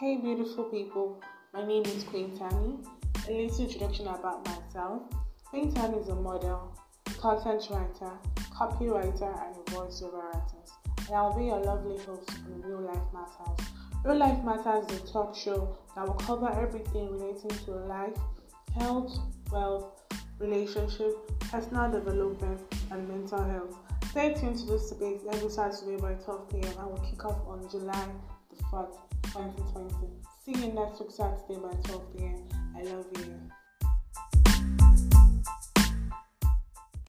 Hey, beautiful people. My name is Queen Tammy. A little introduction about myself. Queen Tammy is a model, content writer, copywriter, and a voiceover artist. And I'll be your lovely host on Real Life Matters. Real Life Matters is a talk show that will cover everything relating to life, health, wealth, relationship, personal development, and mental health. Stay tuned to this debate every Saturday by 12 p.m. and will kick off on July the 4th, 2020. See you next week Saturday by 12 p.m.